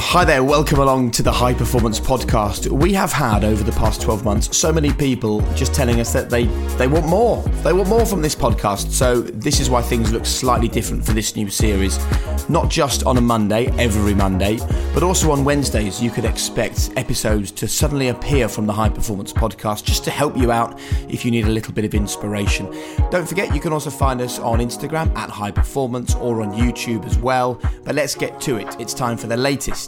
Hi there, welcome along to the High Performance Podcast. We have had over the past 12 months so many people just telling us that they, they want more. They want more from this podcast. So, this is why things look slightly different for this new series. Not just on a Monday, every Monday, but also on Wednesdays, you could expect episodes to suddenly appear from the High Performance Podcast just to help you out if you need a little bit of inspiration. Don't forget, you can also find us on Instagram at High Performance or on YouTube as well. But let's get to it. It's time for the latest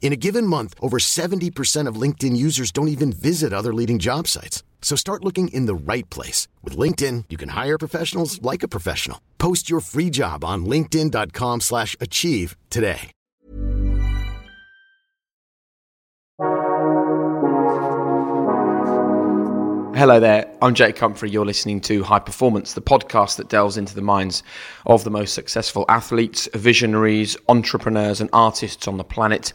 In a given month, over 70% of LinkedIn users don't even visit other leading job sites. So start looking in the right place. With LinkedIn, you can hire professionals like a professional. Post your free job on linkedin.com slash achieve today. Hello there, I'm Jake Humphrey. You're listening to High Performance, the podcast that delves into the minds of the most successful athletes, visionaries, entrepreneurs, and artists on the planet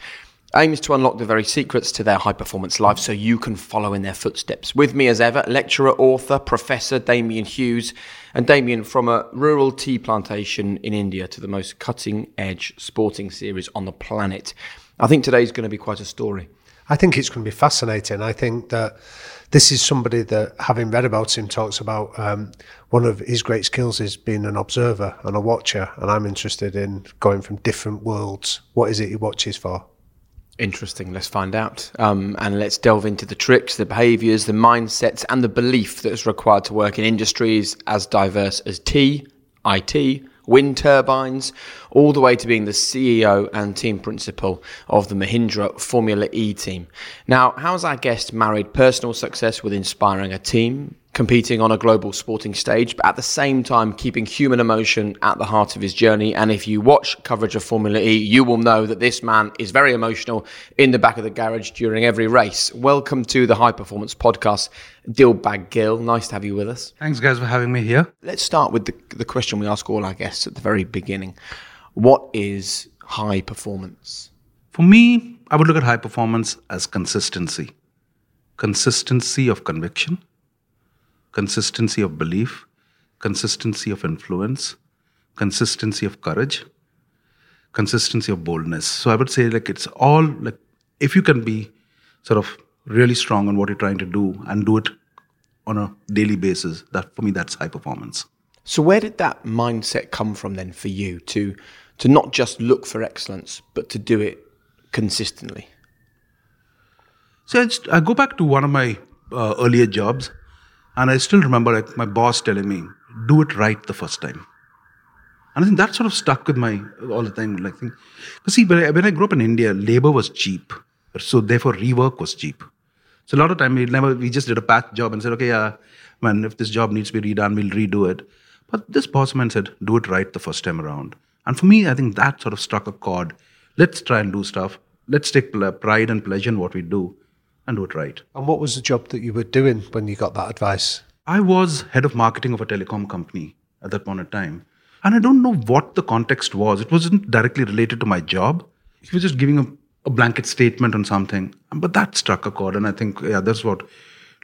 aims to unlock the very secrets to their high performance life so you can follow in their footsteps. With me, as ever, lecturer, author, professor Damian Hughes. And Damian, from a rural tea plantation in India to the most cutting edge sporting series on the planet. I think today's going to be quite a story. I think it's going to be fascinating. I think that this is somebody that, having read about him, talks about um, one of his great skills is being an observer and a watcher. And I'm interested in going from different worlds. What is it he watches for? Interesting. Let's find out. Um, and let's delve into the tricks, the behaviors, the mindsets, and the belief that is required to work in industries as diverse as tea, IT, wind turbines, all the way to being the CEO and team principal of the Mahindra Formula E team. Now, how's our guest married personal success with inspiring a team, competing on a global sporting stage, but at the same time keeping human emotion at the heart of his journey. And if you watch coverage of Formula E, you will know that this man is very emotional in the back of the garage during every race. Welcome to the High Performance Podcast, Dilbagh Gill. Nice to have you with us. Thanks, guys, for having me here. Let's start with the, the question we ask all our guests at the very beginning What is high performance? For me, I would look at high performance as consistency consistency of conviction consistency of belief, consistency of influence, consistency of courage, consistency of boldness. So I would say like it's all like if you can be sort of really strong on what you're trying to do and do it on a daily basis, that for me that's high performance. So where did that mindset come from then for you to to not just look for excellence, but to do it consistently? So I, just, I go back to one of my uh, earlier jobs. And I still remember my boss telling me, do it right the first time. And I think that sort of stuck with my all the time. Like, because see, when I, when I grew up in India, labor was cheap, so therefore rework was cheap. So a lot of time we never we just did a patch job and said, okay, yeah, man, if this job needs to be redone, we'll redo it. But this boss man said, do it right the first time around. And for me, I think that sort of struck a chord. Let's try and do stuff. Let's take pride and pleasure in what we do and do it right. And what was the job that you were doing when you got that advice? I was head of marketing of a telecom company at that point in time. And I don't know what the context was. It wasn't directly related to my job. He was just giving a, a blanket statement on something. But that struck a chord. And I think, yeah, that's what,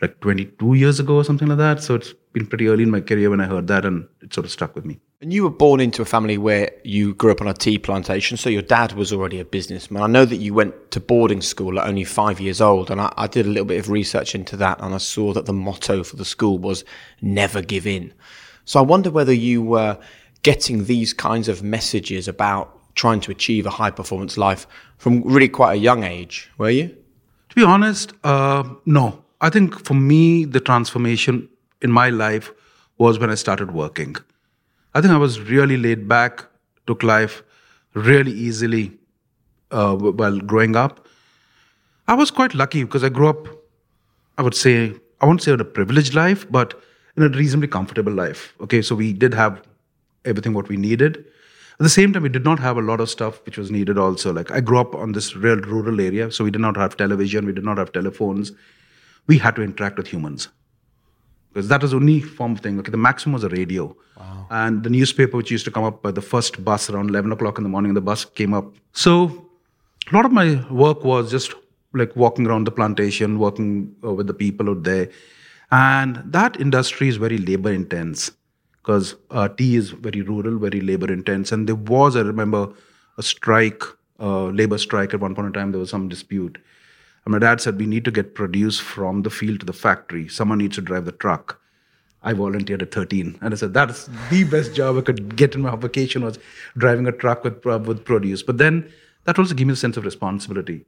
like 22 years ago or something like that. So it's been pretty early in my career when I heard that. And it sort of stuck with me. And you were born into a family where you grew up on a tea plantation, so your dad was already a businessman. I know that you went to boarding school at only five years old, and I, I, did a little bit of research into that, and I saw that the motto for the school was never give in. So I wonder whether you were getting these kinds of messages about trying to achieve a high performance life from really quite a young age, were you? To be honest, uh, no. I think for me, the transformation in my life was when I started working. I think I was really laid back, took life really easily uh, while growing up. I was quite lucky because I grew up, I would say, I won't say in a privileged life, but in a reasonably comfortable life. Okay, so we did have everything what we needed. At the same time, we did not have a lot of stuff which was needed also. Like I grew up on this real rural area, so we did not have television, we did not have telephones. We had to interact with humans. Because that was the only form of thing. Okay, the maximum was a radio. And the newspaper, which used to come up by the first bus around 11 o'clock in the morning, the bus came up. So a lot of my work was just like walking around the plantation, working uh, with the people out there. And that industry is very labor intense because uh, tea is very rural, very labor intense. And there was, I remember, a strike, uh, labor strike at one point in time. There was some dispute. And my dad said, We need to get produce from the field to the factory. Someone needs to drive the truck. I volunteered at 13. And I said, That's the best job I could get in my vacation was driving a truck with, uh, with produce. But then that also gave me a sense of responsibility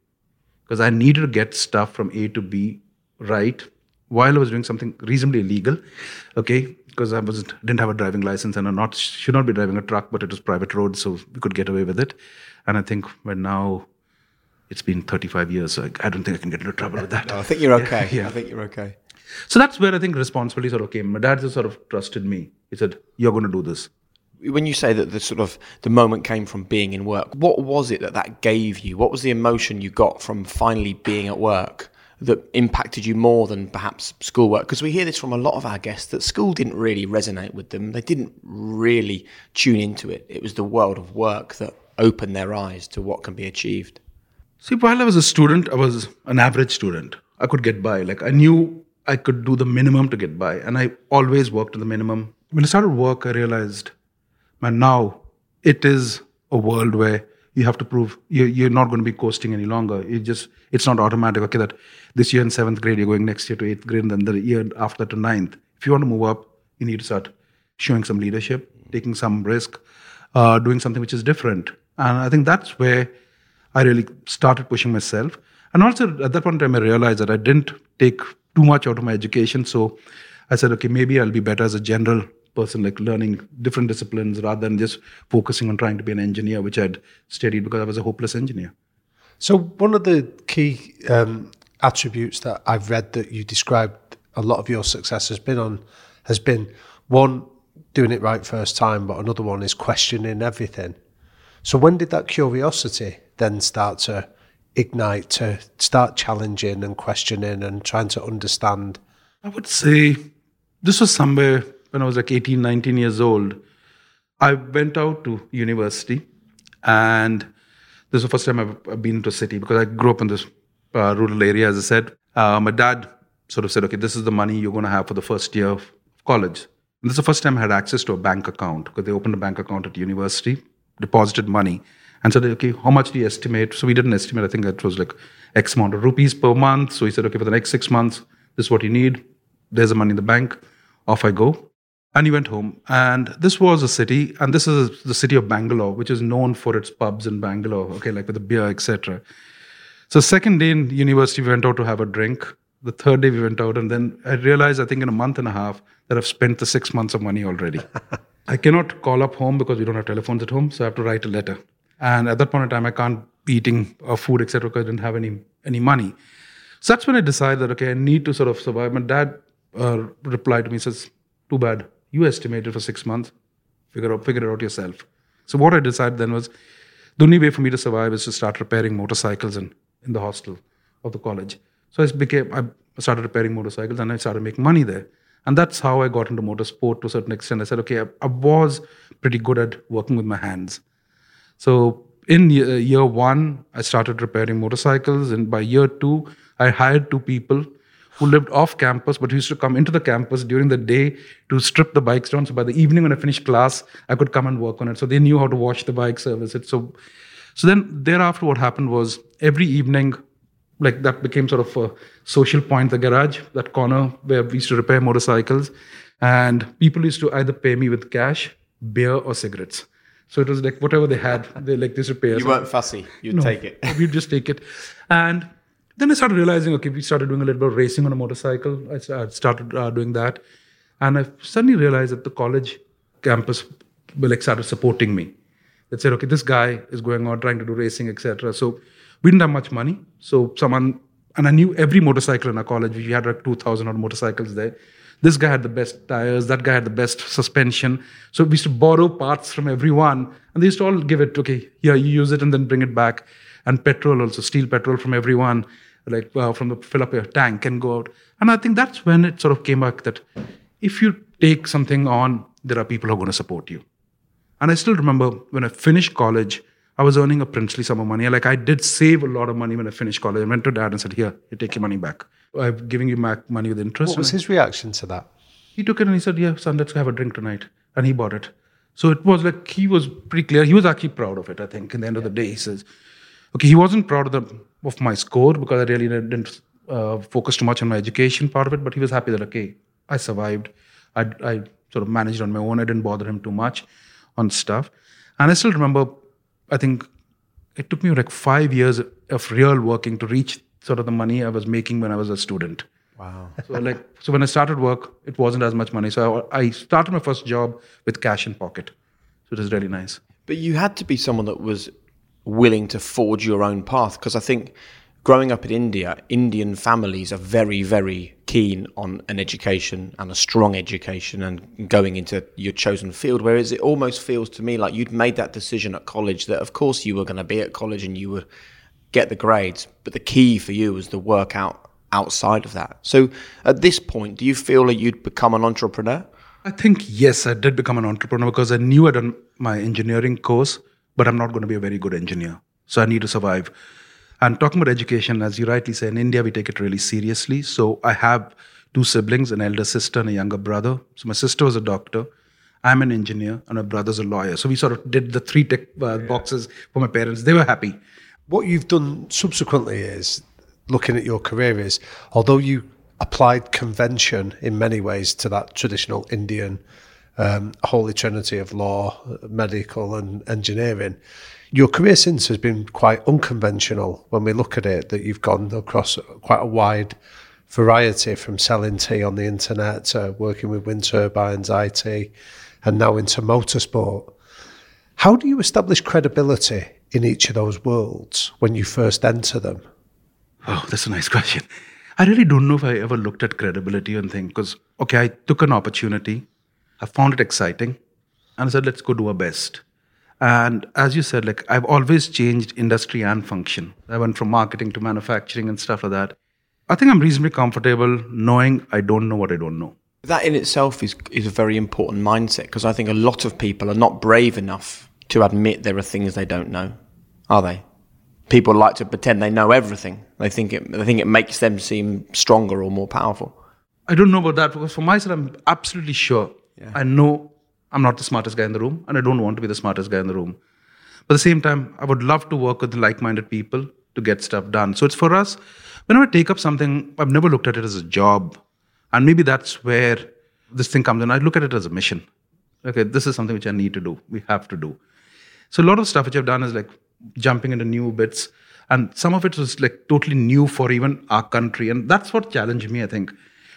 because I needed to get stuff from A to B right while I was doing something reasonably illegal, okay, because I was didn't have a driving license and I not should not be driving a truck, but it was private road, so we could get away with it. And I think when now it's been 35 years, so I, I don't think I can get into trouble with that. No, I think you're okay. Yeah, I think you're okay. So that's where I think responsibility sort of came. My dad just sort of trusted me. He said, "You're going to do this." When you say that the sort of the moment came from being in work, what was it that that gave you? What was the emotion you got from finally being at work? that impacted you more than perhaps schoolwork? Because we hear this from a lot of our guests that school didn't really resonate with them. They didn't really tune into it. It was the world of work that opened their eyes to what can be achieved. See, while I was a student, I was an average student. I could get by. Like I knew I could do the minimum to get by, and I always worked to the minimum. When I started work, I realized, man, now it is a world where you have to prove you're, not going to be coasting any longer. You just it's not automatic. Okay, that this year in seventh grade you're going next year to eighth grade, and then the year after to ninth. If you want to move up, you need to start showing some leadership, taking some risk, uh, doing something which is different. And I think that's where I really started pushing myself. And also at that point in time, I realized that I didn't take too much out of my education. So I said, okay, maybe I'll be better as a general person like learning different disciplines rather than just focusing on trying to be an engineer which i'd studied because i was a hopeless engineer so one of the key um, attributes that i've read that you described a lot of your success has been on has been one doing it right first time but another one is questioning everything so when did that curiosity then start to ignite to start challenging and questioning and trying to understand i would say this was somewhere when I was like 18, 19 years old, I went out to university and this is the first time I've been to a city because I grew up in this uh, rural area, as I said. Uh, my dad sort of said, okay, this is the money you're going to have for the first year of college. And this is the first time I had access to a bank account because they opened a bank account at university, deposited money, and said, okay, how much do you estimate? So we did an estimate. I think it was like X amount of rupees per month. So he said, okay, for the next six months, this is what you need. There's the money in the bank. Off I go. And he went home. And this was a city, and this is the city of Bangalore, which is known for its pubs in Bangalore, okay, like with the beer, etc. So second day in university, we went out to have a drink. The third day we went out, and then I realized, I think in a month and a half, that I've spent the six months of money already. I cannot call up home because we don't have telephones at home, so I have to write a letter. And at that point in time, I can't be eating uh, food, etc., because I didn't have any any money. So that's when I decided that okay, I need to sort of survive. My dad uh, replied to me, says, "Too bad, you estimated for six months. Figure out, figure it out yourself. So what I decided then was the only way for me to survive is to start repairing motorcycles in, in the hostel of the college. So I became I started repairing motorcycles and I started making money there. And that's how I got into motorsport to a certain extent. I said, okay, I, I was pretty good at working with my hands. So in year, uh, year one, I started repairing motorcycles, and by year two, I hired two people who lived off campus but used to come into the campus during the day to strip the bikes down. So by the evening when I finished class, I could come and work on it. So they knew how to wash the bike, service it. So, so then thereafter, what happened was every evening, like that became sort of a social point, the garage, that corner where we used to repair motorcycles. And people used to either pay me with cash, beer, or cigarettes. So it was like whatever they had, they like this repair. You weren't fussy. You'd no, take it. we'd just take it. And then I started realizing, okay, we started doing a little bit of racing on a motorcycle. I started uh, doing that, and I suddenly realized that the college campus like started supporting me. They said, okay, this guy is going out trying to do racing, etc. So we didn't have much money. So someone and I knew every motorcycle in our college. We had like two thousand odd motorcycles there. This guy had the best tires. That guy had the best suspension. So we used to borrow parts from everyone, and they used to all give it. Okay, here you use it, and then bring it back. And petrol also, steal petrol from everyone like uh, from the fill up your tank and go out. And I think that's when it sort of came back that if you take something on, there are people who are going to support you. And I still remember when I finished college, I was earning a princely sum of money. Like I did save a lot of money when I finished college. I went to dad and said, "Here, you take your money back. I'm giving you back money with interest." What was his reaction to that? He took it and he said, "Yeah, son, let's have a drink tonight." And he bought it. So it was like he was pretty clear. He was actually proud of it. I think. In the end of the day, he says, "Okay, he wasn't proud of the of my score because I really didn't uh, focus too much on my education part of it, but he was happy that okay, I survived. I, I sort of managed on my own. I didn't bother him too much on stuff, and I still remember. I think it took me like five years of real working to reach sort of the money I was making when I was a student. Wow. So like, so when I started work, it wasn't as much money. So I, I started my first job with cash in pocket. So it was really nice. But you had to be someone that was willing to forge your own path because I think growing up in India, Indian families are very, very keen on an education and a strong education and going into your chosen field. Whereas it almost feels to me like you'd made that decision at college that, of course, you were going to be at college and you would get the grades, but the key for you was the work out outside of that. So at this point, do you feel that you'd become an entrepreneur? I think yes, I did become an entrepreneur because I knew I'd done my engineering course, but I'm not going to be a very good engineer. So I need to survive. And talking about education, as you rightly say, in India, we take it really seriously. So I have two siblings, an elder sister and a younger brother. So my sister was a doctor. I'm an engineer and my brother's a lawyer. So we sort of did the three tick uh, boxes for my parents. They were happy. What you've done subsequently is looking at your career is although you applied convention in many ways to that traditional Indian um, holy trinity of law, medical, and engineering. Your career since has been quite unconventional when we look at it, that you've gone across quite a wide variety from selling tea on the internet to working with wind turbines, IT, and now into motorsport. How do you establish credibility in each of those worlds when you first enter them? Oh, that's a nice question. I really don't know if I ever looked at credibility and think, because, okay, I took an opportunity, I found it exciting, and I said, let's go do our best. And as you said, like I've always changed industry and function. I went from marketing to manufacturing and stuff like that. I think I'm reasonably comfortable knowing I don't know what I don't know. That in itself is is a very important mindset because I think a lot of people are not brave enough to admit there are things they don't know, are they? People like to pretend they know everything. They think it they think it makes them seem stronger or more powerful. I don't know about that because for myself, I'm absolutely sure. Yeah. I know I'm not the smartest guy in the room, and I don't want to be the smartest guy in the room. But at the same time, I would love to work with like-minded people to get stuff done. So it's for us. Whenever I take up something, I've never looked at it as a job, and maybe that's where this thing comes in. I look at it as a mission. Okay, this is something which I need to do. We have to do. So a lot of stuff which I've done is like jumping into new bits, and some of it was like totally new for even our country, and that's what challenged me. I think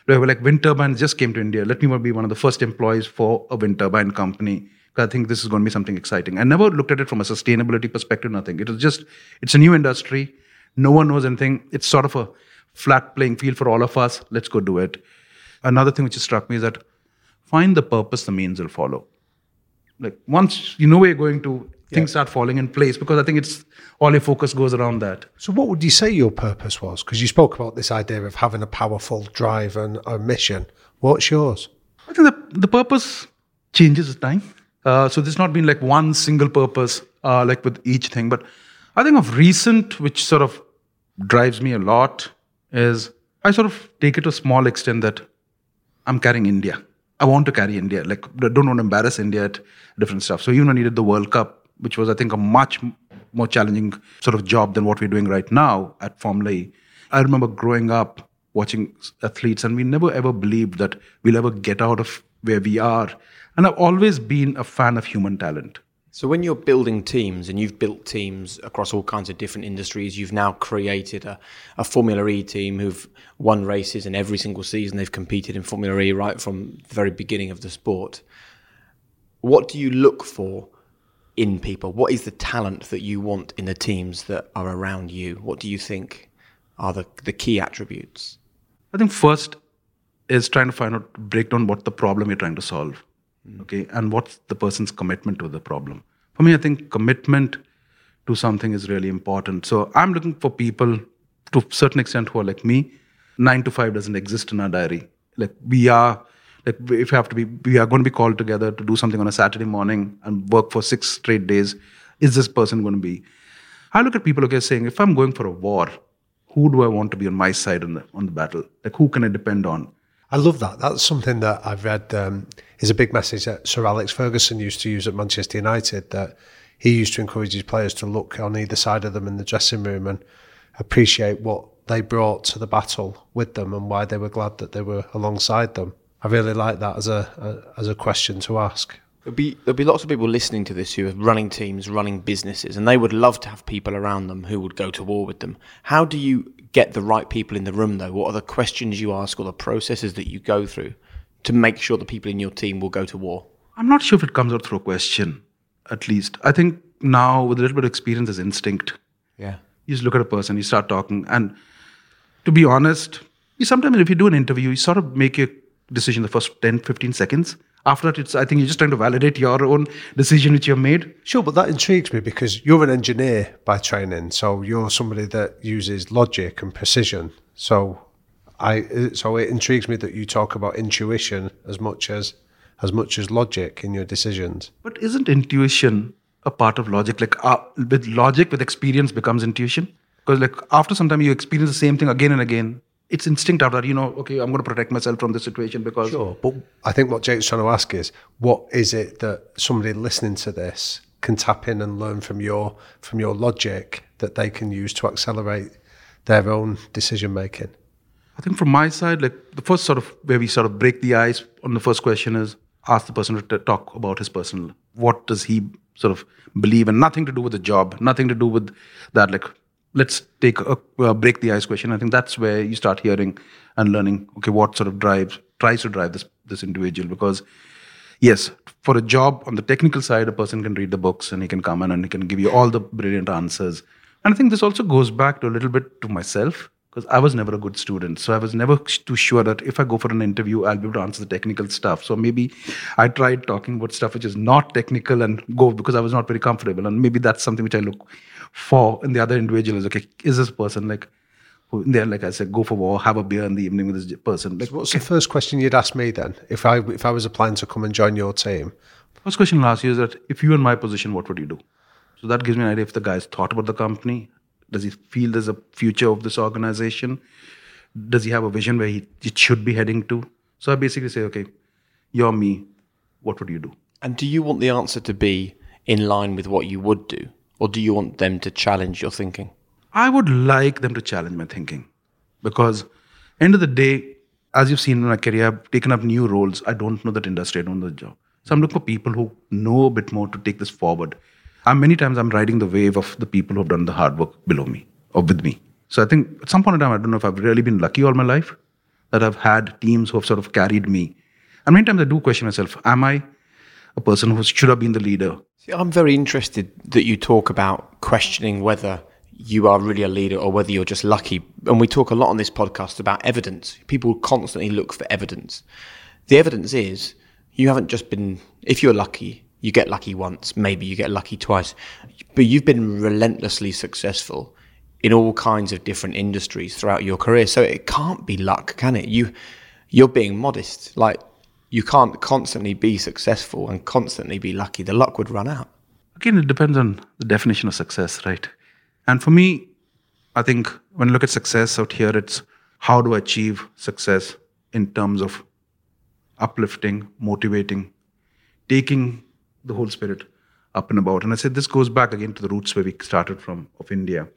like wind turbines just came to India. Let me be one of the first employees for a wind turbine company. I think this is going to be something exciting. I never looked at it from a sustainability perspective. Nothing. It was just it's a new industry. No one knows anything. It's sort of a flat playing field for all of us. Let's go do it. Another thing which struck me is that find the purpose, the means will follow. Like once you know where you're going to, things start falling in place because I think it's all your focus goes around that. So, what would you say your purpose was? Because you spoke about this idea of having a powerful drive and a mission. What's yours? I think the, the purpose changes with time. Uh, so, there's not been like one single purpose, uh, like with each thing. But I think of recent, which sort of drives me a lot, is I sort of take it to a small extent that I'm carrying India. I want to carry India. Like, don't want to embarrass India at different stuff. So, even when I needed the World Cup, which was, I think, a much more challenging sort of job than what we're doing right now at Formula. I remember growing up watching athletes, and we never ever believed that we'll ever get out of where we are. And I've always been a fan of human talent. So, when you're building teams, and you've built teams across all kinds of different industries, you've now created a, a Formula E team who've won races, and every single season they've competed in Formula E right from the very beginning of the sport. What do you look for in people? What is the talent that you want in the teams that are around you? What do you think are the, the key attributes? I think first is trying to find out, break down what the problem you're trying to solve. Mm. Okay. And what's the person's commitment to the problem. For me, I think commitment to something is really important. So I'm looking for people to a certain extent who are like me, nine to five doesn't exist in our diary. Like we are, like if you have to be, we are going to be called together to do something on a Saturday morning and work for six straight days. Is this person going to be? I look at people okay saying, if I'm going for a war, who do I want to be on my side on the on the battle? Like who can I depend on? I love that. That's something that I've read um, is a big message that Sir Alex Ferguson used to use at Manchester United. That he used to encourage his players to look on either side of them in the dressing room and appreciate what they brought to the battle with them and why they were glad that they were alongside them. I really like that as a, a as a question to ask. There'll be there'll be lots of people listening to this who are running teams, running businesses, and they would love to have people around them who would go to war with them. How do you get the right people in the room, though? What are the questions you ask or the processes that you go through to make sure the people in your team will go to war? I'm not sure if it comes out through a question. At least I think now with a little bit of experience is instinct. Yeah. You just look at a person, you start talking, and to be honest, you sometimes if you do an interview, you sort of make your decision the first 10, 15 seconds. After that, it's I think you're just trying to validate your own decision which you've made. Sure, but that intrigues me because you're an engineer by training, so you're somebody that uses logic and precision. So I so it intrigues me that you talk about intuition as much as as much as logic in your decisions. But isn't intuition a part of logic? Like uh, with logic, with experience becomes intuition. Because like after some time you experience the same thing again and again, it's instinct that. You know, okay, I'm going to protect myself from this situation because Sure, but I think what Jake's trying to ask is, what is it that somebody listening to this can tap in and learn from your from your logic that they can use to accelerate their own decision making? I think from my side, like the first sort of where we sort of break the ice on the first question is ask the person to t- talk about his personal. What does he sort of believe, and nothing to do with the job, nothing to do with that. Like, let's take a uh, break the ice question. I think that's where you start hearing and learning. Okay, what sort of drives tries to drive this this individual because. Yes, for a job on the technical side, a person can read the books and he can come in and he can give you all the brilliant answers. And I think this also goes back to a little bit to myself because I was never a good student. So I was never too sure that if I go for an interview, I'll be able to answer the technical stuff. So maybe I tried talking about stuff which is not technical and go because I was not very comfortable. And maybe that's something which I look for and the other individual is okay, is this person like, who- there, like I said, go for a war, have a beer in the evening with this person. Like, What's the first question you'd ask me then if I if I was applying to come and join your team? First question I'll ask you is that if you were in my position, what would you do? So that gives me an idea if the guy's thought about the company. Does he feel there's a future of this organization? Does he have a vision where he, it should be heading to? So I basically say, okay, you're me. What would you do? And do you want the answer to be in line with what you would do, or do you want them to challenge your thinking? I would like them to challenge my thinking because end of the day, as you've seen in my career, I've taken up new roles. I don't know that industry, I don't know the job. So I'm looking for people who know a bit more to take this forward. And many times I'm riding the wave of the people who've done the hard work below me or with me. So I think at some point in time, I don't know if I've really been lucky all my life that I've had teams who have sort of carried me. And many times I do question myself, am I a person who should have been the leader? See, I'm very interested that you talk about questioning whether you are really a leader or whether you're just lucky. And we talk a lot on this podcast about evidence. People constantly look for evidence. The evidence is you haven't just been, if you're lucky, you get lucky once, maybe you get lucky twice, but you've been relentlessly successful in all kinds of different industries throughout your career. So it can't be luck, can it? You, you're being modest. Like you can't constantly be successful and constantly be lucky. The luck would run out. Again, it depends on the definition of success, right? And for me, I think when I look at success out here, it's how do I achieve success in terms of uplifting, motivating, taking the whole spirit up and about. And I said this goes back again to the roots where we started from of India.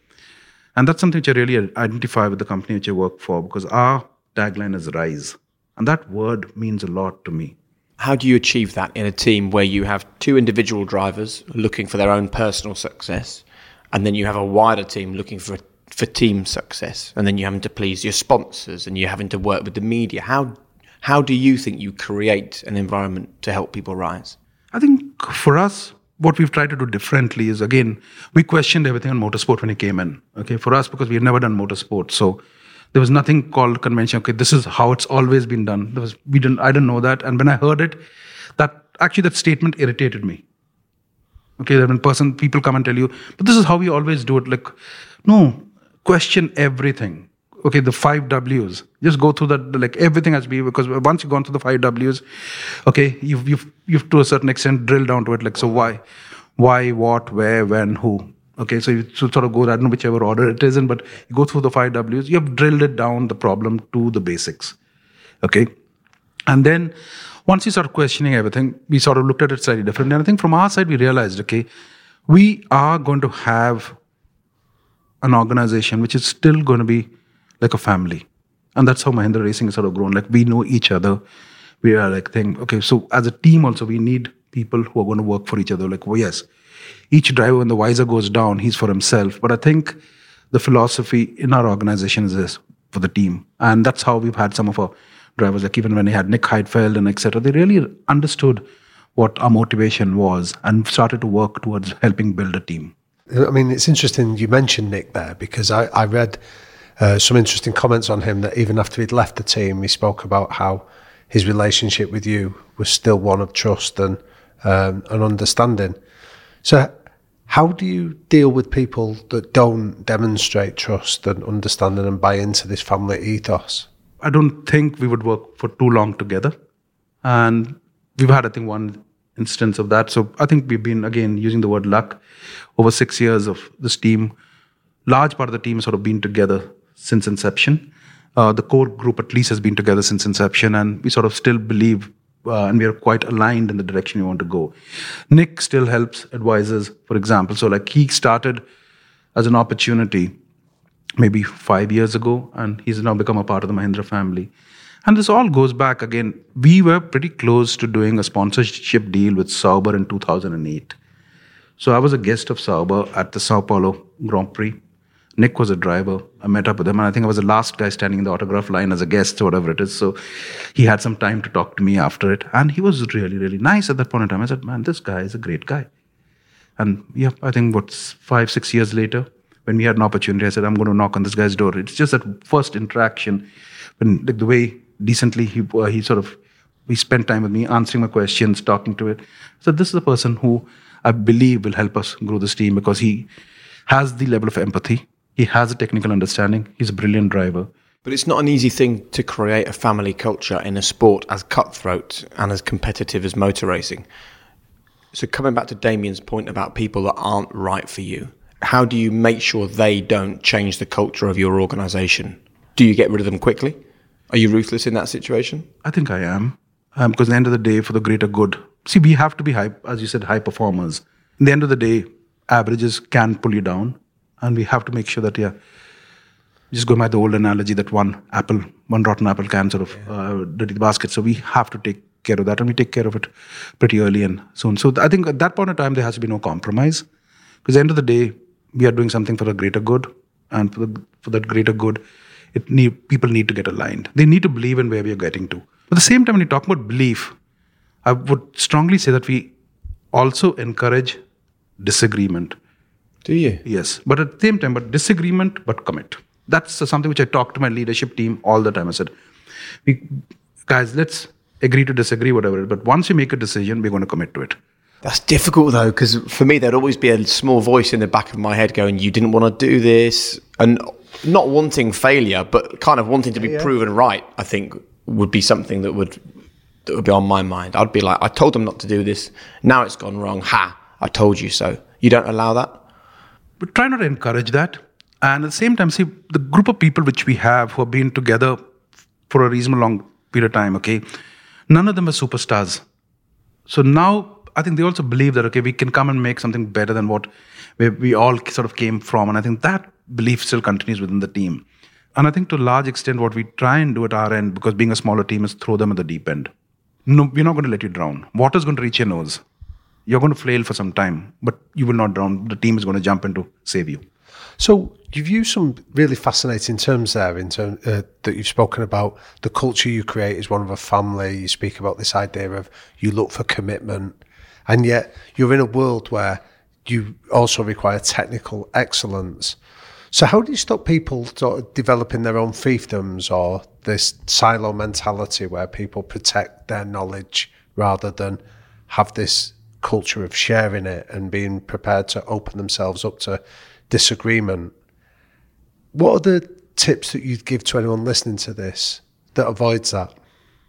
And that's something which I really identify with the company which I work for because our tagline is rise. And that word means a lot to me. How do you achieve that in a team where you have two individual drivers looking for their own personal success, and then you have a wider team looking for for team success, and then you're having to please your sponsors and you're having to work with the media? How how do you think you create an environment to help people rise? I think for us, what we've tried to do differently is again, we questioned everything on motorsport when it came in. Okay, for us because we had never done motorsport, so there was nothing called convention. Okay, this is how it's always been done. There was we didn't I didn't know that, and when I heard it, that actually that statement irritated me. Okay, when person people come and tell you, but this is how we always do it. Like, no, question everything. Okay, the five W's. Just go through that. Like everything has to be because once you've gone through the five W's, okay, you've you've you've to a certain extent drilled down to it. Like so, why, why, what, where, when, who. Okay, so you sort of go, I don't know whichever order it is in, but you go through the five W's, you have drilled it down the problem to the basics. Okay. And then once you start questioning everything, we sort of looked at it slightly differently. And I think from our side, we realized, okay, we are going to have an organization which is still going to be like a family. And that's how Mahindra Racing has sort of grown. Like we know each other. We are like think, okay, so as a team also we need people who are going to work for each other. Like, well, yes, each driver when the visor goes down, he's for himself. But I think the philosophy in our organization is this for the team. And that's how we've had some of our drivers, like even when we had Nick Heidfeld and etc. They really understood what our motivation was and started to work towards helping build a team. I mean, it's interesting you mentioned Nick there because I, I read uh, some interesting comments on him that even after he'd left the team, he spoke about how his relationship with you was still one of trust and um, and understanding. So, how do you deal with people that don't demonstrate trust and understanding and buy into this family ethos? I don't think we would work for too long together, and we've had I think one instance of that. So I think we've been again using the word luck over six years of this team. Large part of the team has sort of been together since inception. Uh, the core group at least has been together since inception, and we sort of still believe uh, and we are quite aligned in the direction we want to go. Nick still helps advisors, for example. So, like, he started as an opportunity maybe five years ago, and he's now become a part of the Mahindra family. And this all goes back again. We were pretty close to doing a sponsorship deal with Sauber in 2008. So I was a guest of Sauber at the Sao Paulo Grand Prix. Nick was a driver. I met up with him, and I think I was the last guy standing in the autograph line as a guest or whatever it is. So he had some time to talk to me after it, and he was really, really nice at that point in time. I said, "Man, this guy is a great guy." And yeah, I think what's five, six years later, when we had an opportunity, I said, "I'm going to knock on this guy's door." It's just that first interaction, when like the way decently he uh, he sort of he spent time with me, answering my questions, talking to it. So this is a person who I believe will help us grow this team because he has the level of empathy he has a technical understanding. He's a brilliant driver. But it's not an easy thing to create a family culture in a sport as cutthroat and as competitive as motor racing. So, coming back to Damian's point about people that aren't right for you, how do you make sure they don't change the culture of your organization? Do you get rid of them quickly? Are you ruthless in that situation? I think I am. Um, because at the end of the day, for the greater good, see, we have to be high, as you said, high performers. In the end of the day, averages can pull you down and we have to make sure that yeah just going by the old analogy that one apple one rotten apple can sort of uh, dirty the basket. So we have to take care of that and we take care of it pretty early and soon. So i think at that point in time there has to be no compromise. Because at the end of the day we are doing something for the greater good and for, the, for that greater good it need, people need to get aligned. They need to believe in where we are getting to. But at the same time when you talk about belief i would strongly say that we also encourage disagreement do you? Yes. But at the same time, but disagreement, but commit. That's something which I talk to my leadership team all the time. I said, guys, let's agree to disagree, whatever. But once you make a decision, we're going to commit to it. That's difficult though, because for me, there'd always be a small voice in the back of my head going, "You didn't want to do this," and not wanting failure, but kind of wanting to be yeah. proven right. I think would be something that would that would be on my mind. I'd be like, "I told them not to do this. Now it's gone wrong. Ha! I told you so." You don't allow that but try not to encourage that. And at the same time, see the group of people which we have who have been together for a reasonable long period of time, okay, none of them are superstars. So now I think they also believe that okay, we can come and make something better than what we, we all sort of came from. And I think that belief still continues within the team. And I think to a large extent, what we try and do at our end, because being a smaller team, is throw them at the deep end. No, we're not going to let you drown. Water's going to reach your nose you're going to flail for some time, but you will not drown. The team is going to jump in to save you. So you've used some really fascinating terms there in term, uh, that you've spoken about. The culture you create is one of a family. You speak about this idea of you look for commitment, and yet you're in a world where you also require technical excellence. So how do you stop people sort of developing their own fiefdoms or this silo mentality where people protect their knowledge rather than have this culture of sharing it and being prepared to open themselves up to disagreement. What are the tips that you'd give to anyone listening to this that avoids that?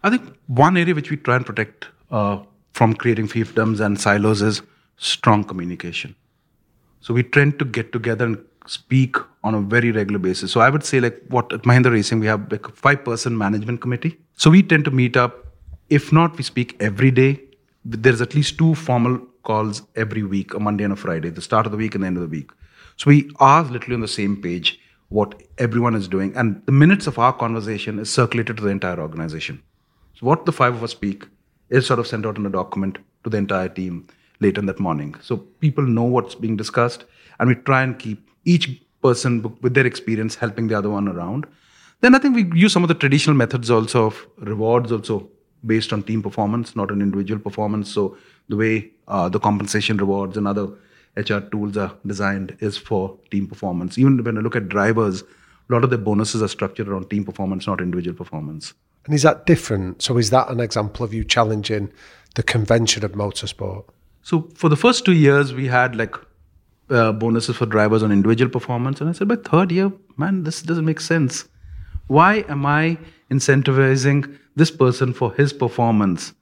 I think one area which we try and protect uh, from creating fiefdoms and silos is strong communication. So we tend to get together and speak on a very regular basis. So I would say, like, what at Mahindra Racing, we have like a five person management committee. So we tend to meet up. If not, we speak every day. There's at least two formal calls every week, a Monday and a Friday, the start of the week and the end of the week. So we are literally on the same page, what everyone is doing. And the minutes of our conversation is circulated to the entire organization. So what the five of us speak is sort of sent out in a document to the entire team later in that morning. So people know what's being discussed, and we try and keep each person with their experience helping the other one around. Then I think we use some of the traditional methods also of rewards also based on team performance, not on individual performance. So the way uh, the compensation rewards and other HR tools are designed is for team performance. Even when I look at drivers, a lot of their bonuses are structured around team performance, not individual performance. And is that different? So is that an example of you challenging the convention of motorsport? So for the first two years, we had like uh, bonuses for drivers on individual performance, and I said, by third year, man, this doesn't make sense. Why am I incentivizing this person for his performance?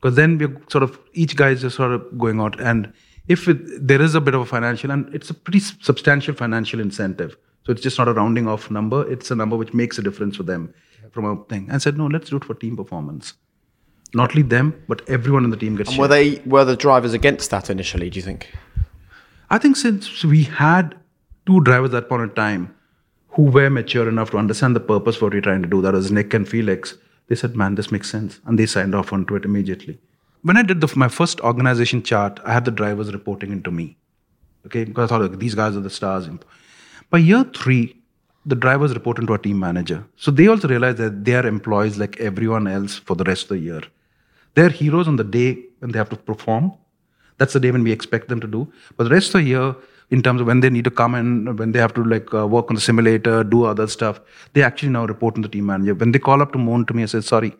Because then we're sort of each guy is just sort of going out, and if it, there is a bit of a financial, and it's a pretty substantial financial incentive. So it's just not a rounding off number; it's a number which makes a difference for them from a thing. And said, no, let's do it for team performance not only them, but everyone in the team gets. And were they were the drivers against that initially? Do you think? I think since we had two drivers at that point in time who were mature enough to understand the purpose for what we're trying to do, that was Nick and Felix. They said, "Man, this makes sense," and they signed off onto it immediately. When I did the, my first organization chart, I had the drivers reporting into me. Okay, because I thought these guys are the stars. By year three, the drivers report into a team manager. So they also realize that they are employees like everyone else for the rest of the year. They're heroes on the day when they have to perform. That's the day when we expect them to do. But the rest of the year, in terms of when they need to come in, when they have to like uh, work on the simulator, do other stuff, they actually now report to the team manager. When they call up to moan to me I say, sorry,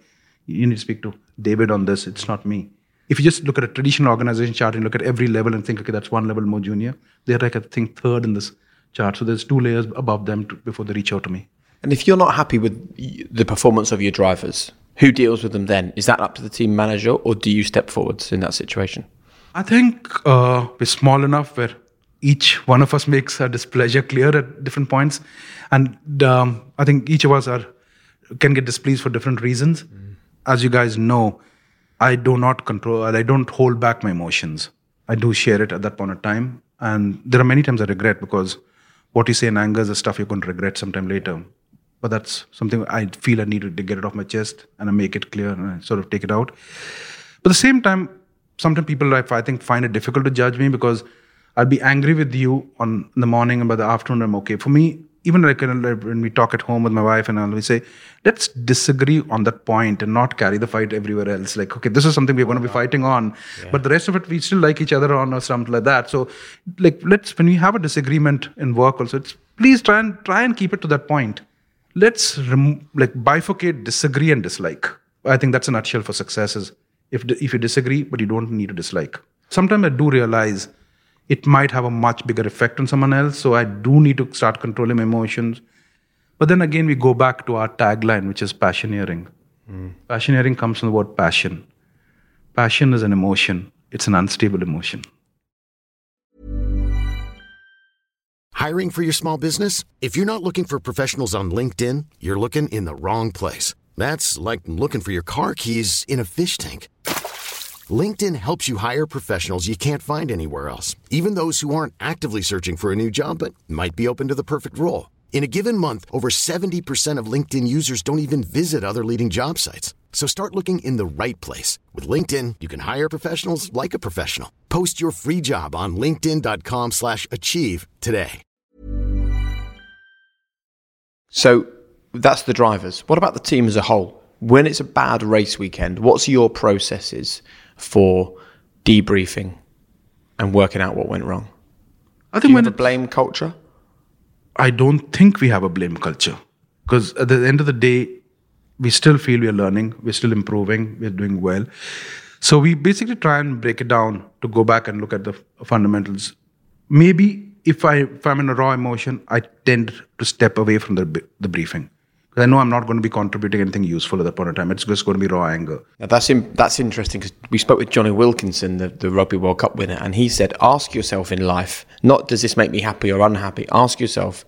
you need to speak to David on this, it's not me. If you just look at a traditional organization chart and look at every level and think, okay, that's one level more junior, they're like, I think, third in this chart. So there's two layers above them to, before they reach out to me. And if you're not happy with the performance of your drivers, who deals with them then? Is that up to the team manager, or do you step forwards in that situation? I think uh, we're small enough where each one of us makes our displeasure clear at different points, and um, I think each of us are can get displeased for different reasons. Mm. As you guys know, I do not control. I don't hold back my emotions. I do share it at that point of time, and there are many times I regret because what you say in anger is the stuff you're going to regret sometime later but that's something I feel I needed to get it off my chest and I make it clear and I sort of take it out. But at the same time, sometimes people I think find it difficult to judge me because I'll be angry with you on in the morning and by the afternoon I'm okay. For me, even like when we talk at home with my wife and I'll we say, let's disagree on that point and not carry the fight everywhere else. Like, okay, this is something we're going to be fighting on, yeah. but the rest of it we still like each other on or something like that. So, like, let's when we have a disagreement in work also, it's please try and try and keep it to that point let's rem- like bifurcate disagree and dislike. I think that's a nutshell for success is if, if you disagree, but you don't need to dislike. Sometimes I do realize it might have a much bigger effect on someone else. So I do need to start controlling my emotions. But then again, we go back to our tagline, which is passioneering. Mm. Passioneering comes from the word passion. Passion is an emotion, it's an unstable emotion. Hiring for your small business? If you're not looking for professionals on LinkedIn, you're looking in the wrong place. That's like looking for your car keys in a fish tank. LinkedIn helps you hire professionals you can't find anywhere else, even those who aren't actively searching for a new job but might be open to the perfect role. In a given month, over 70% of LinkedIn users don't even visit other leading job sites. So start looking in the right place. With LinkedIn, you can hire professionals like a professional. Post your free job on linkedin.com slash achieve today. So that's the drivers. What about the team as a whole? When it's a bad race weekend, what's your processes for debriefing and working out what went wrong? I think Do you when have a blame culture. I don't think we have a blame culture because at the end of the day, we still feel we are learning, we're still improving, we're doing well. So we basically try and break it down to go back and look at the fundamentals. Maybe if I if I'm in a raw emotion, I tend to step away from the the briefing. 'Cause I know I'm not going to be contributing anything useful at that point in time. It's just going to be raw anger. Now that's in, that's interesting because we spoke with Jonny Wilkinson, the, the Rugby World Cup winner, and he said, "Ask yourself in life, not does this make me happy or unhappy. Ask yourself,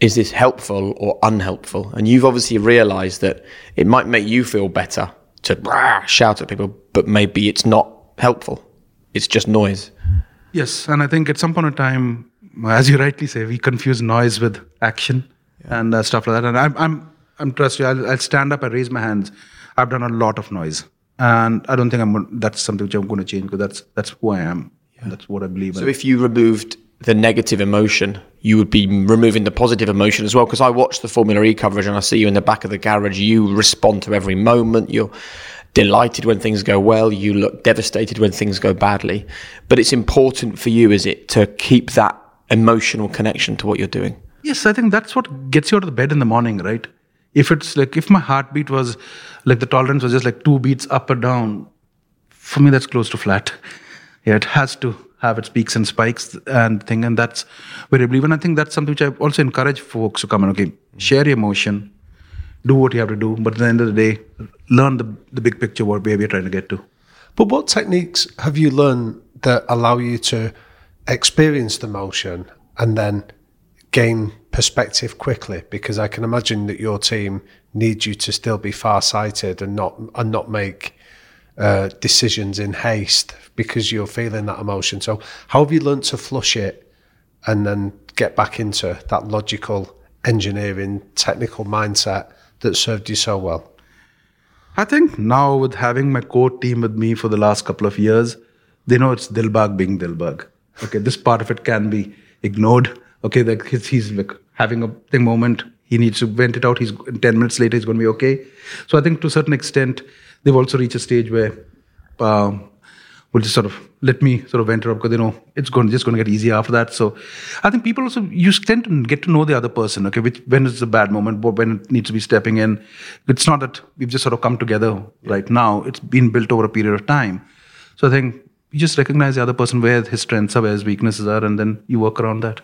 is this helpful or unhelpful?" And you've obviously realised that it might make you feel better to "Rah!" shout at people, but maybe it's not helpful. It's just noise. Yes, and I think at some point in time, as you rightly say, we confuse noise with action and uh, stuff like that. And I'm, I'm, I'm trust you. I'll, I'll stand up. I raise my hands. I've done a lot of noise, and I don't think I'm. That's something which I'm going to change because that's that's who I am. And that's what I believe So in. if you removed the negative emotion, you would be removing the positive emotion as well. Because I watch the Formula E coverage and I see you in the back of the garage. You respond to every moment. You're delighted when things go well. You look devastated when things go badly. But it's important for you, is it, to keep that emotional connection to what you're doing? Yes, I think that's what gets you out of the bed in the morning, right? If it's like if my heartbeat was like the tolerance was just like two beats up or down, for me that's close to flat. Yeah, it has to have its peaks and spikes and thing, and that's where I believe. And I think that's something which I also encourage folks to come and okay, share your emotion, do what you have to do, but at the end of the day, learn the the big picture what where we're trying to get to. But what techniques have you learned that allow you to experience the motion and then gain perspective quickly? Because I can imagine that your team needs you to still be far-sighted and not and not make uh, decisions in haste because you're feeling that emotion. So, how have you learned to flush it and then get back into that logical engineering technical mindset that served you so well? I think now with having my core team with me for the last couple of years, they know it's Dilbagh being Dilbagh. Okay, this part of it can be ignored. Okay, like he's, he's like having a thing moment. He needs to vent it out. He's ten minutes later. He's going to be okay. So I think to a certain extent, they've also reached a stage where um, will just sort of let me sort of vent it out because you know it's going just going to get easier after that. So I think people also you tend to get to know the other person. Okay, which when it's a bad moment, when it needs to be stepping in. It's not that we've just sort of come together right now. It's been built over a period of time. So I think you just recognize the other person where his strengths are, where his weaknesses are, and then you work around that.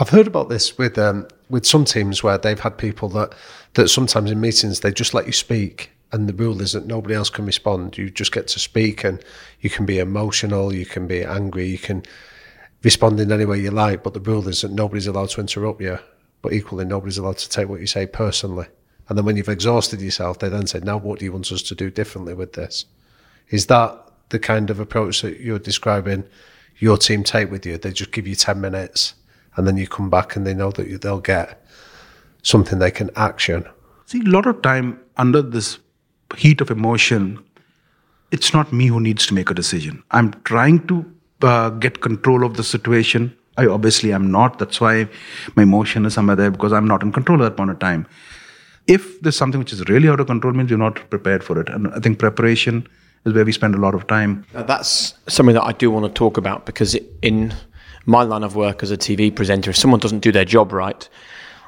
I've heard about this with um, with some teams where they've had people that that sometimes in meetings they just let you speak, and the rule is that nobody else can respond. You just get to speak, and you can be emotional, you can be angry, you can respond in any way you like. But the rule is that nobody's allowed to interrupt you, but equally nobody's allowed to take what you say personally. And then when you've exhausted yourself, they then say, "Now, what do you want us to do differently with this?" Is that the kind of approach that you're describing? Your team take with you? They just give you ten minutes and then you come back and they know that you, they'll get something they can action. See, a lot of time under this heat of emotion, it's not me who needs to make a decision. I'm trying to uh, get control of the situation. I obviously am not. That's why my emotion is somewhere there because I'm not in control at that point of time. If there's something which is really out of control, means you're not prepared for it. And I think preparation is where we spend a lot of time. Now, that's something that I do want to talk about because in my line of work as a TV presenter, if someone doesn't do their job right,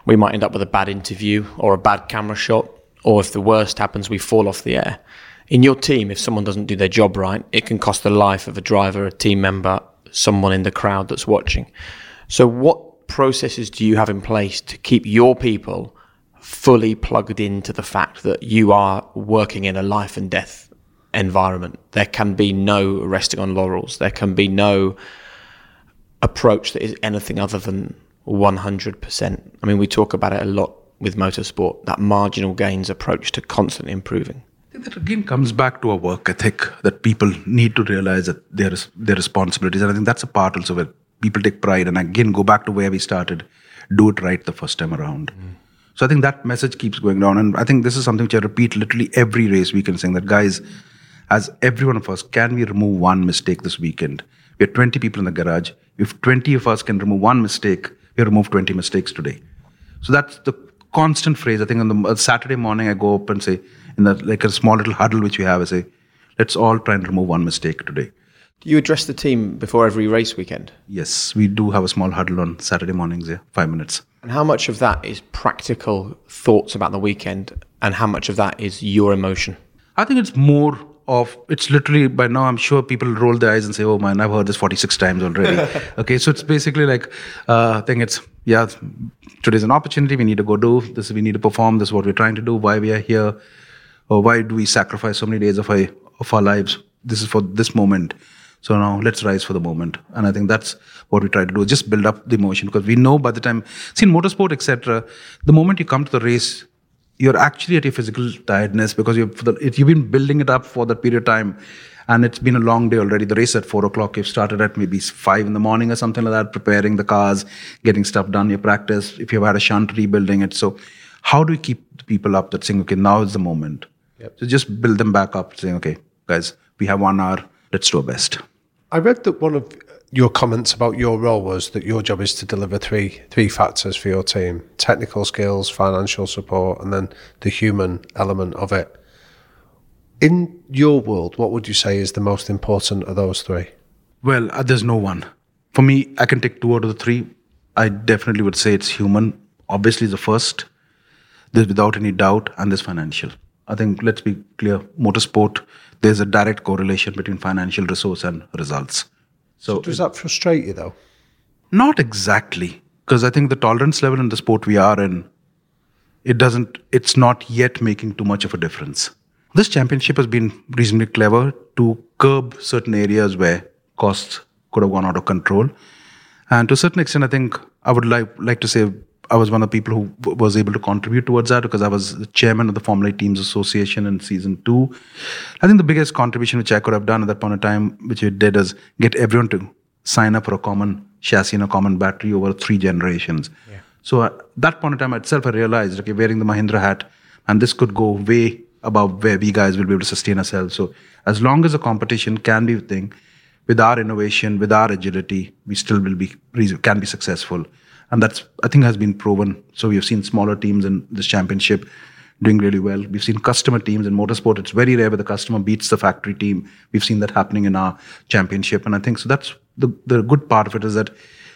we might end up with a bad interview or a bad camera shot, or if the worst happens, we fall off the air. In your team, if someone doesn't do their job right, it can cost the life of a driver, a team member, someone in the crowd that's watching. So, what processes do you have in place to keep your people fully plugged into the fact that you are working in a life and death environment? There can be no resting on laurels. There can be no approach that is anything other than 100%. I mean, we talk about it a lot with motorsport, that marginal gains approach to constantly improving. I think that again comes back to a work ethic that people need to realize that there is their responsibilities, and I think that's a part also where people take pride. And again, go back to where we started: do it right the first time around. Mm. So I think that message keeps going down, and I think this is something which I repeat literally every race weekend, saying that guys, as every one of us, can we remove one mistake this weekend? We have 20 people in the garage. If 20 of us can remove one mistake, we remove 20 mistakes today. So that's the constant phrase. I think on the uh, Saturday morning, I go up and say, in that like a small little huddle which we have, I say, let's all try and remove one mistake today. Do you address the team before every race weekend? Yes, we do have a small huddle on Saturday mornings, yeah, five minutes. And how much of that is practical thoughts about the weekend, and how much of that is your emotion? I think it's more of it's literally by now i'm sure people roll their eyes and say oh man i've heard this 46 times already. Okay so it's basically like uh, i think it's yeah today's an opportunity. We need to go do this. We need to perform. This is what we're trying to do. Why we are here? Or why do we sacrifice so many days of our, of our lives? This is for this moment. So now let's rise for the moment. And i think that's what we try to do. Just build up the emotion. Because we know by the time see in motorsport etc the moment you come to the race you're actually at your physical tiredness because you've, the, it, you've been building it up for that period of time and it's been a long day already. The race at four o'clock, you've started at maybe five in the morning or something like that, preparing the cars, getting stuff done, your practice. If you've had a shunt, rebuilding it. So, how do we keep people up that saying, okay, now is the moment? Yep. So, just build them back up, saying, okay, guys, we have one hour, let's do our best. I read that one of your comments about your role was that your job is to deliver three three factors for your team: technical skills, financial support, and then the human element of it. In your world, what would you say is the most important of those three? Well, uh, there's no one. For me, I can take two out of the three. I definitely would say it's human. Obviously, the first, there's without any doubt, and there's financial. I think let's be clear: motorsport, there's a direct correlation between financial resource and results. So, so does that frustrate you though? Not exactly, because I think the tolerance level in the sport we are in, it doesn't. It's not yet making too much of a difference. This championship has been reasonably clever to curb certain areas where costs could have gone out of control, and to a certain extent, I think I would like like to say I was one of the people who was able to contribute towards that because I was the chairman of the Formula Teams Association in season two. I think the biggest contribution which I could have done at that point in time, which we did, is get everyone to sign up for a common chassis and a common battery over three generations. Yeah. So at that point in time itself, I realized, okay, wearing the Mahindra hat, and this could go way above where we guys will be able to sustain ourselves. So as long as the competition can be a thing, with our innovation, with our agility, we still will be can be successful and that's I think has been proven. So we have seen smaller teams in this championship doing really well. We've seen customer teams in motorsport. It's very rare where the customer beats the factory team. We've seen that happening in our championship, and I think so. That's the the good part of it is that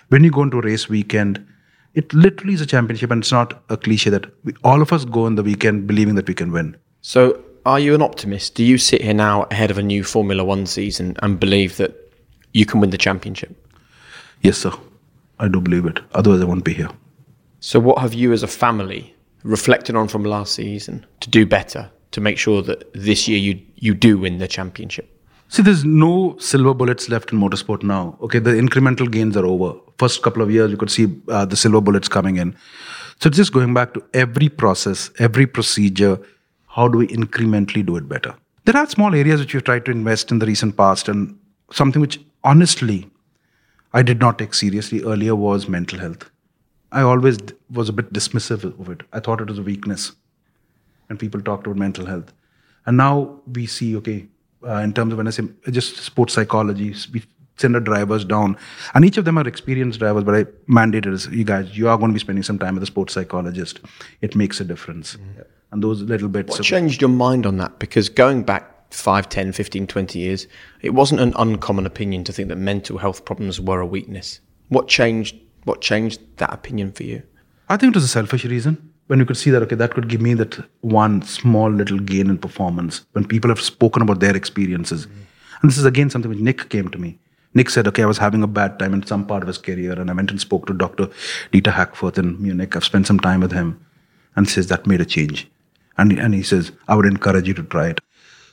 when you go into a race weekend, it literally is a championship, and it's not a cliche that we, all of us go in the weekend believing that we can win. So. Are you an optimist? Do you sit here now ahead of a new Formula One season and believe that you can win the championship? Yes, sir. I do believe it. Otherwise, I won't be here. So, what have you as a family reflected on from last season to do better to make sure that this year you you do win the championship? See, there's no silver bullets left in motorsport now. Okay, the incremental gains are over. First couple of years, you could see uh, the silver bullets coming in. So, just going back to every process, every procedure, how do we incrementally do it better? There are small areas which we've tried to invest in the recent past, and something which honestly I did not take seriously earlier was mental health. I always was a bit dismissive of it. I thought it was a weakness. And people talked about mental health. And now we see, okay, uh, in terms of when I say just sports psychology, we send our drivers down. And each of them are experienced drivers, but I mandated as you guys, you are going to be spending some time with a sports psychologist. It makes a difference. Mm-hmm. And those little bits. What changed your mind on that? Because going back 5, 10, 15, 20 years, it wasn't an uncommon opinion to think that mental health problems were a weakness. What changed what changed that opinion for you? I think it was a selfish reason. When you could see that, okay, that could give me that one small little gain in performance. When people have spoken about their experiences. Mm-hmm. And this is again something which Nick came to me. Nick said, okay, I was having a bad time in some part of his career, and I went and spoke to Dr. Dieter Hackfort in Munich. I've spent some time with him, and says that made a change. And, and he says, I would encourage you to try it.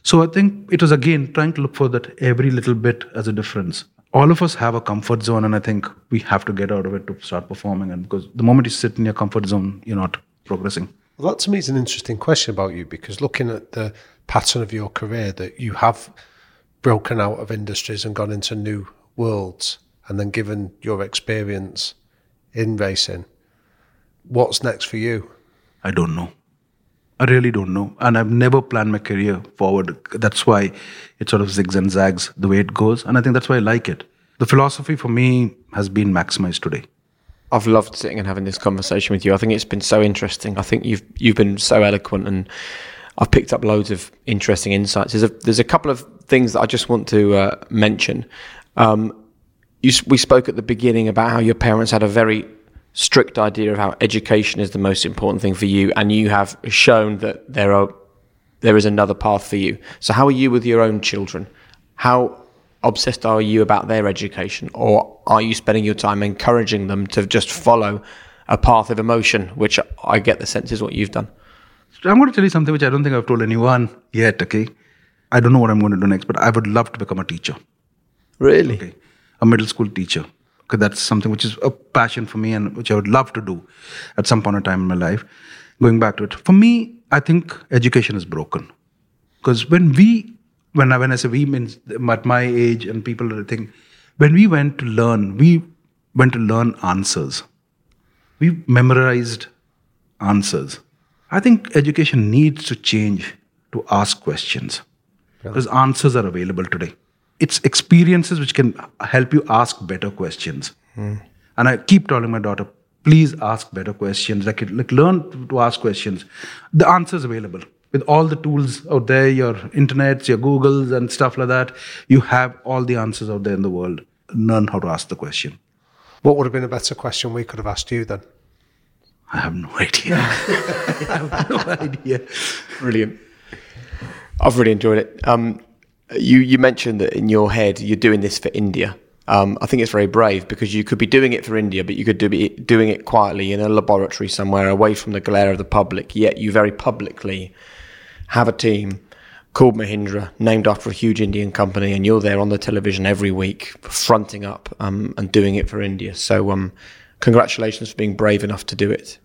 So I think it was again trying to look for that every little bit as a difference. All of us have a comfort zone, and I think we have to get out of it to start performing. And because the moment you sit in your comfort zone, you're not progressing. Well, that to me is an interesting question about you because looking at the pattern of your career, that you have broken out of industries and gone into new worlds, and then given your experience in racing, what's next for you? I don't know. I really don't know. And I've never planned my career forward. That's why it sort of zigs and zags the way it goes. And I think that's why I like it. The philosophy for me has been maximized today. I've loved sitting and having this conversation with you. I think it's been so interesting. I think you've you've been so eloquent, and I've picked up loads of interesting insights. There's a, there's a couple of things that I just want to uh, mention. Um, you, we spoke at the beginning about how your parents had a very strict idea of how education is the most important thing for you, and you have shown that there are there is another path for you. So, how are you with your own children? How obsessed are you about their education, or are you spending your time encouraging them to just follow a path of emotion, which I get the sense is what you've done? I'm going to tell you something which I don't think I've told anyone yet, okay? I don't know what I'm going to do next, but I would love to become a teacher. Really? Okay. A middle school teacher. That's something which is a passion for me and which I would love to do at some point in time in my life. Going back to it. For me, I think education is broken. Because when we, when I, when I say we means at my age and people I think, when we went to learn, we went to learn answers. We memorized answers. I think education needs to change to ask questions because answers are available today. It's experiences which can help you ask better questions. And I keep telling my daughter, please ask better questions. Like, like learn to ask questions. The answers available with all the tools out there, your internets, your Googles, and stuff like that. You have all the answers out there in the world. Learn how to ask the question. What would have been a better question we could have asked you then? I have no idea. I have no idea. Brilliant. I've really enjoyed it. Um, you you mentioned that in your head you're doing this for India. Um, I think it's very brave because you could be doing it for India, but you could do it doing it quietly in a laboratory somewhere away from the glare of the public. Yet you very publicly have a team called Mahindra, named after a huge Indian company, and you're there on the television every week, fronting up um, and doing it for India. So, um, congratulations for being brave enough to do it.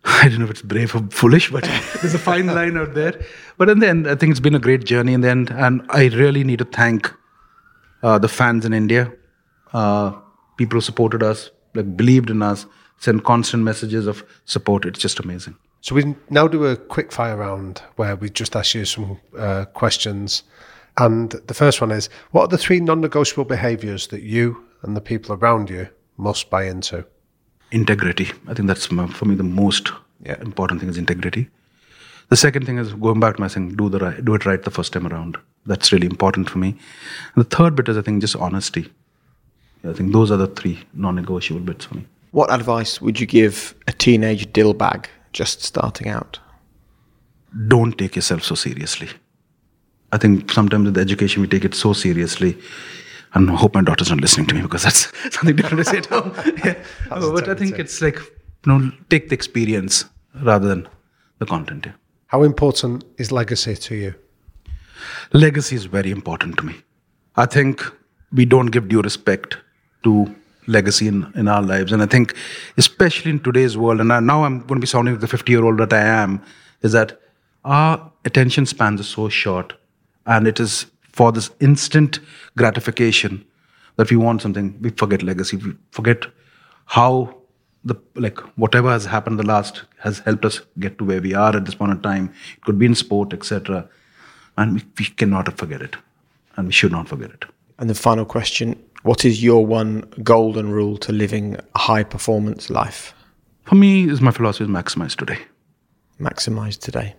I don't know if it's brave or foolish, but there's a fine line out there. But in the end, I think it's been a great journey in the end, and I really need to thank uh, the fans in India, uh, people who supported us, like believed in us, sent constant messages of support. It's just amazing. So we now do a quick fire round where we just ask you some uh, questions. And the first one is What are the three non negotiable behaviours that you and the people around you must buy into? Integrity. I think that's for me the most Yeah. important thing is integrity. The second thing is going back to my saying, do the right, do it right the first time around. That's really important for me. And the third bit is I think just honesty. I think those are the three non-negotiable bits for me. What advice would you give a teenage Dilbagh just starting out? Don't take yourself so seriously. I think sometimes with education we take it so seriously. And I hope my daughter's not listening to me because that's something different to say to her. Yeah. But I think it's like, you know, take the experience rather than the content. Yeah. How important is legacy to you? legacy is very important to me. I think we don't give due respect to legacy in, in our lives. And I think, especially in today's world, and I, now I'm going to be sounding like the 50 year old that I am, is that our attention spans are so short. And it is for this instant gratification that we want something, we forget legacy. We forget how the like whatever has happened the last has helped us get to where we are at this point in time. It could be in sport, etc. And we, we cannot forget it. And we should not forget it. And the final question What is your one golden rule to living a high performance life? For me, is my philosophy is maximize today. Maximize today.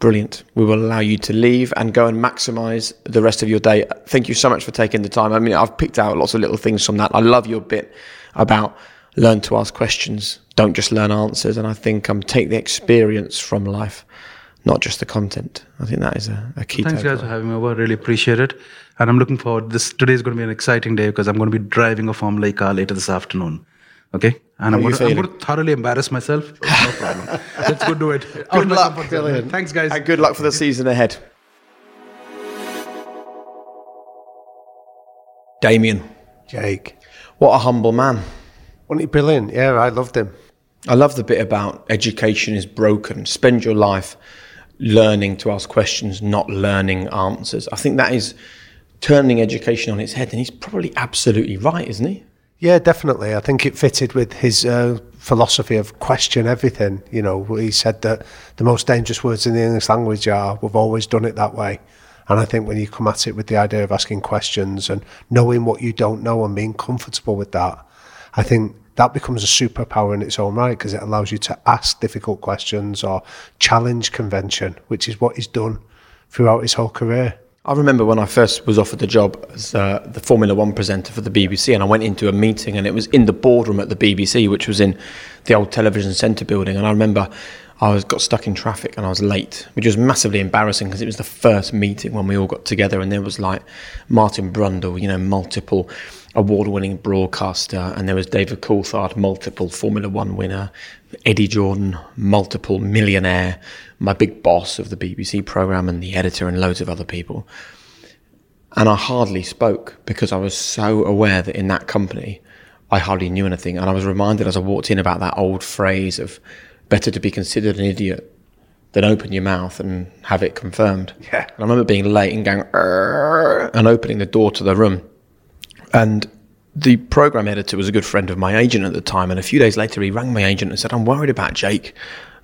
Brilliant. We will allow you to leave and go and maximize the rest of your day. Thank you so much for taking the time. I mean, I've picked out lots of little things from that. I love your bit about learn to ask questions, don't just learn answers. And I think um, take the experience from life, not just the content. I think that is a, a key Thanks, guys, for having me over. Really appreciate it. And I'm looking forward. This today is going to be an exciting day because I'm going to be driving a Formula E car later this afternoon. Okay, and I'm going, to, I'm going to thoroughly embarrass myself. No problem. Let's go do it. Good of luck. comfort. Thanks, guys. And good luck for the season ahead. Damian, Jake. what a humble man. Wasn't he brilliant? Yeah, I loved him. I love the bit about education is broken. Spend your life learning to ask questions, not learning answers. I think that is turning education on its head, and he's probably absolutely right, isn't he? Yeah, definitely. I think it fitted with his uh, philosophy of question everything. You know, he said that the most dangerous words in the English language are we've always done it that way. And I think when you come at it with the idea of asking questions and knowing what you don't know and being comfortable with that, I think that becomes a superpower in its own right because it allows you to ask difficult questions or challenge convention, which is what he's done throughout his whole career. I remember when I first was offered the job as uh, the Formula One presenter for the BBC, and I went into a meeting, and it was in the boardroom at the BBC, which was in the old television centre building. And I remember I was got stuck in traffic and I was late, which was massively embarrassing because it was the first meeting when we all got together, and there was like Martin Brundle, you know, multiple award-winning broadcaster, and there was David Coulthard, multiple Formula One winner, Eddie Jordan, multiple millionaire, my big boss of the BBC program, and the editor, and loads of other people. And I hardly spoke because I was so aware that in that company, I hardly knew anything. And I was reminded as I walked in about that old phrase of better to be considered an idiot than open your mouth and have it confirmed. Yeah. And I remember being late and going, and opening the door to the room. And the program editor was a good friend of my agent at the time. And a few days later, he rang my agent and said, I'm worried about Jake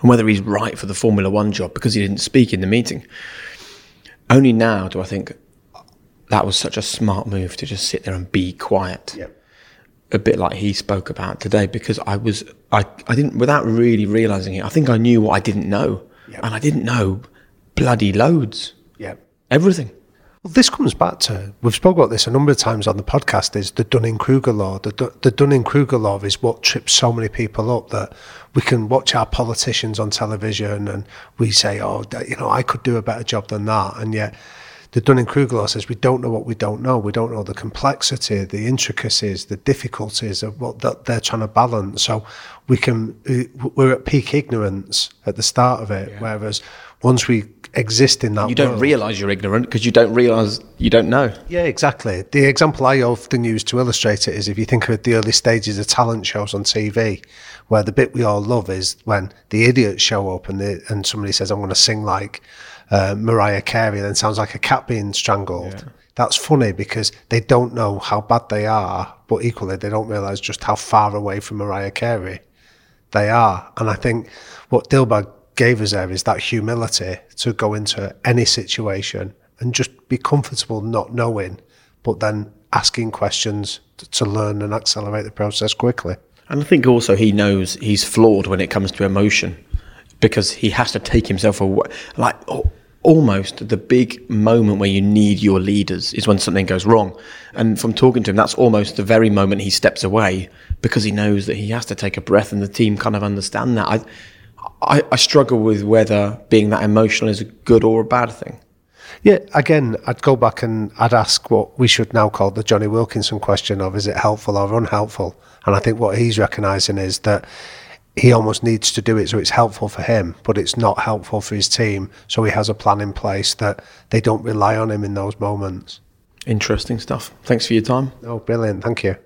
and whether he's right for the Formula One job because he didn't speak in the meeting. Only now do I think that was such a smart move to just sit there and be quiet. A bit like he spoke about today because I was, I, I didn't, without really realizing it, I think I knew what I didn't know. And I didn't know bloody loads. Yeah. Everything. Well, this comes back to we've spoken about this a number of times on the podcast. Is the Dunning Kruger law? The the Dunning Kruger law is what trips so many people up that we can watch our politicians on television and we say, "Oh, you know, I could do a better job than that," and yet. The Dunning Kruger law says we don't know what we don't know. We don't know the complexity, the intricacies, the difficulties of what that they're trying to balance. So we can uh, we're at peak ignorance at the start of it. Whereas once we exist in that, You don't world- realize you're ignorant because you don't realize you don't know. yeah, exactly. The example I often use to illustrate it is if you think of the early stages of talent shows on TV, where the bit we all love is when the idiots show up and the, and somebody says, "I'm going to sing like uh, Mariah Carey," and then sounds like a cat being strangled. That's funny because they don't know how bad they are, but equally they don't realise just how far away from Mariah Carey they are. And I think what Dilbagh gave us there is that humility to go into any situation and just be comfortable not knowing, but then asking questions to learn and accelerate the process quickly. And I think also he knows he's flawed when it comes to emotion because he has to take himself away. Like al- almost the big moment where you need your leaders is when something goes wrong. And from talking to him, that's almost the very moment he steps away because he knows that he has to take a breath and the team kind of understand that. I, I, I struggle with whether being that emotional is a good or a bad thing. Yeah, again, I'd go back and I'd ask what we should now call the Jonny Wilkinson question of is it helpful or unhelpful? And I think what he's recognising is that he almost needs to do it so it's helpful for him, but it's not helpful for his team. So he has a plan in place that they don't rely on him in those moments. Interesting stuff. Thanks for your time. Oh, brilliant. Thank you.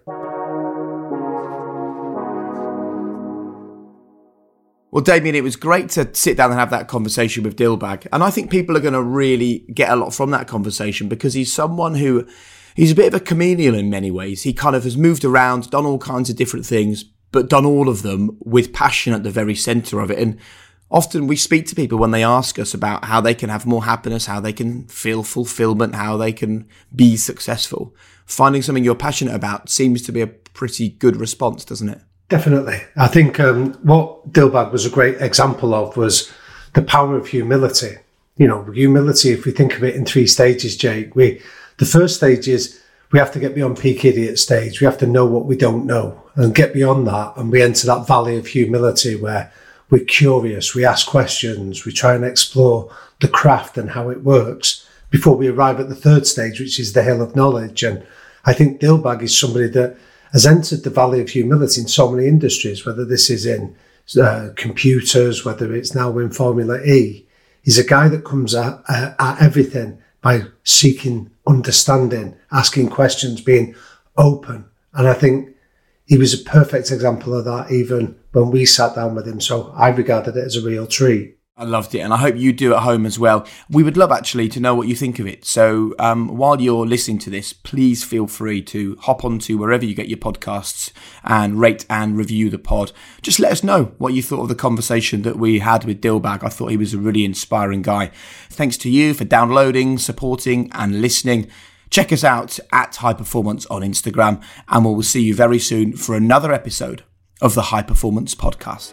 Well, Damian, it was great to sit down and have that conversation with Dilbagh. And I think people are going to really get a lot from that conversation because he's someone who he's a bit of a chameleon in many ways. He kind of has moved around, done all kinds of different things, but done all of them with passion at the very center of it. And often we speak to people when they ask us about how they can have more happiness, how they can feel fulfillment, how they can be successful. Finding something you're passionate about seems to be a pretty good response, doesn't it? Definitely. I think um, what Dilbagh was a great example of was the power of humility. You know, humility, if we think of it in three stages, Jake, we, the first stage is we have to get beyond peak idiot stage. We have to know what we don't know and get beyond that. And we enter that valley of humility where we're curious, we ask questions, we try and explore the craft and how it works before we arrive at the third stage, which is the hill of knowledge. And I think Dilbagh is somebody that has entered the valley of humility in so many industries, whether this is in uh, computers, whether it's now in Formula E. He's a guy that comes at, at everything by seeking understanding, asking questions, being open. And I think he was a perfect example of that even when we sat down with him. So I regarded it as a real treat. I loved it, and I hope you do at home as well. We would love actually to know what you think of it. So um, while you're listening to this, please feel free to hop onto wherever you get your podcasts and rate and review the pod. Just let us know what you thought of the conversation that we had with Dilbagh. I thought he was a really inspiring guy. Thanks to you for downloading, supporting, and listening. Check us out at High Performance on Instagram, and we will see you very soon for another episode of the High Performance Podcast.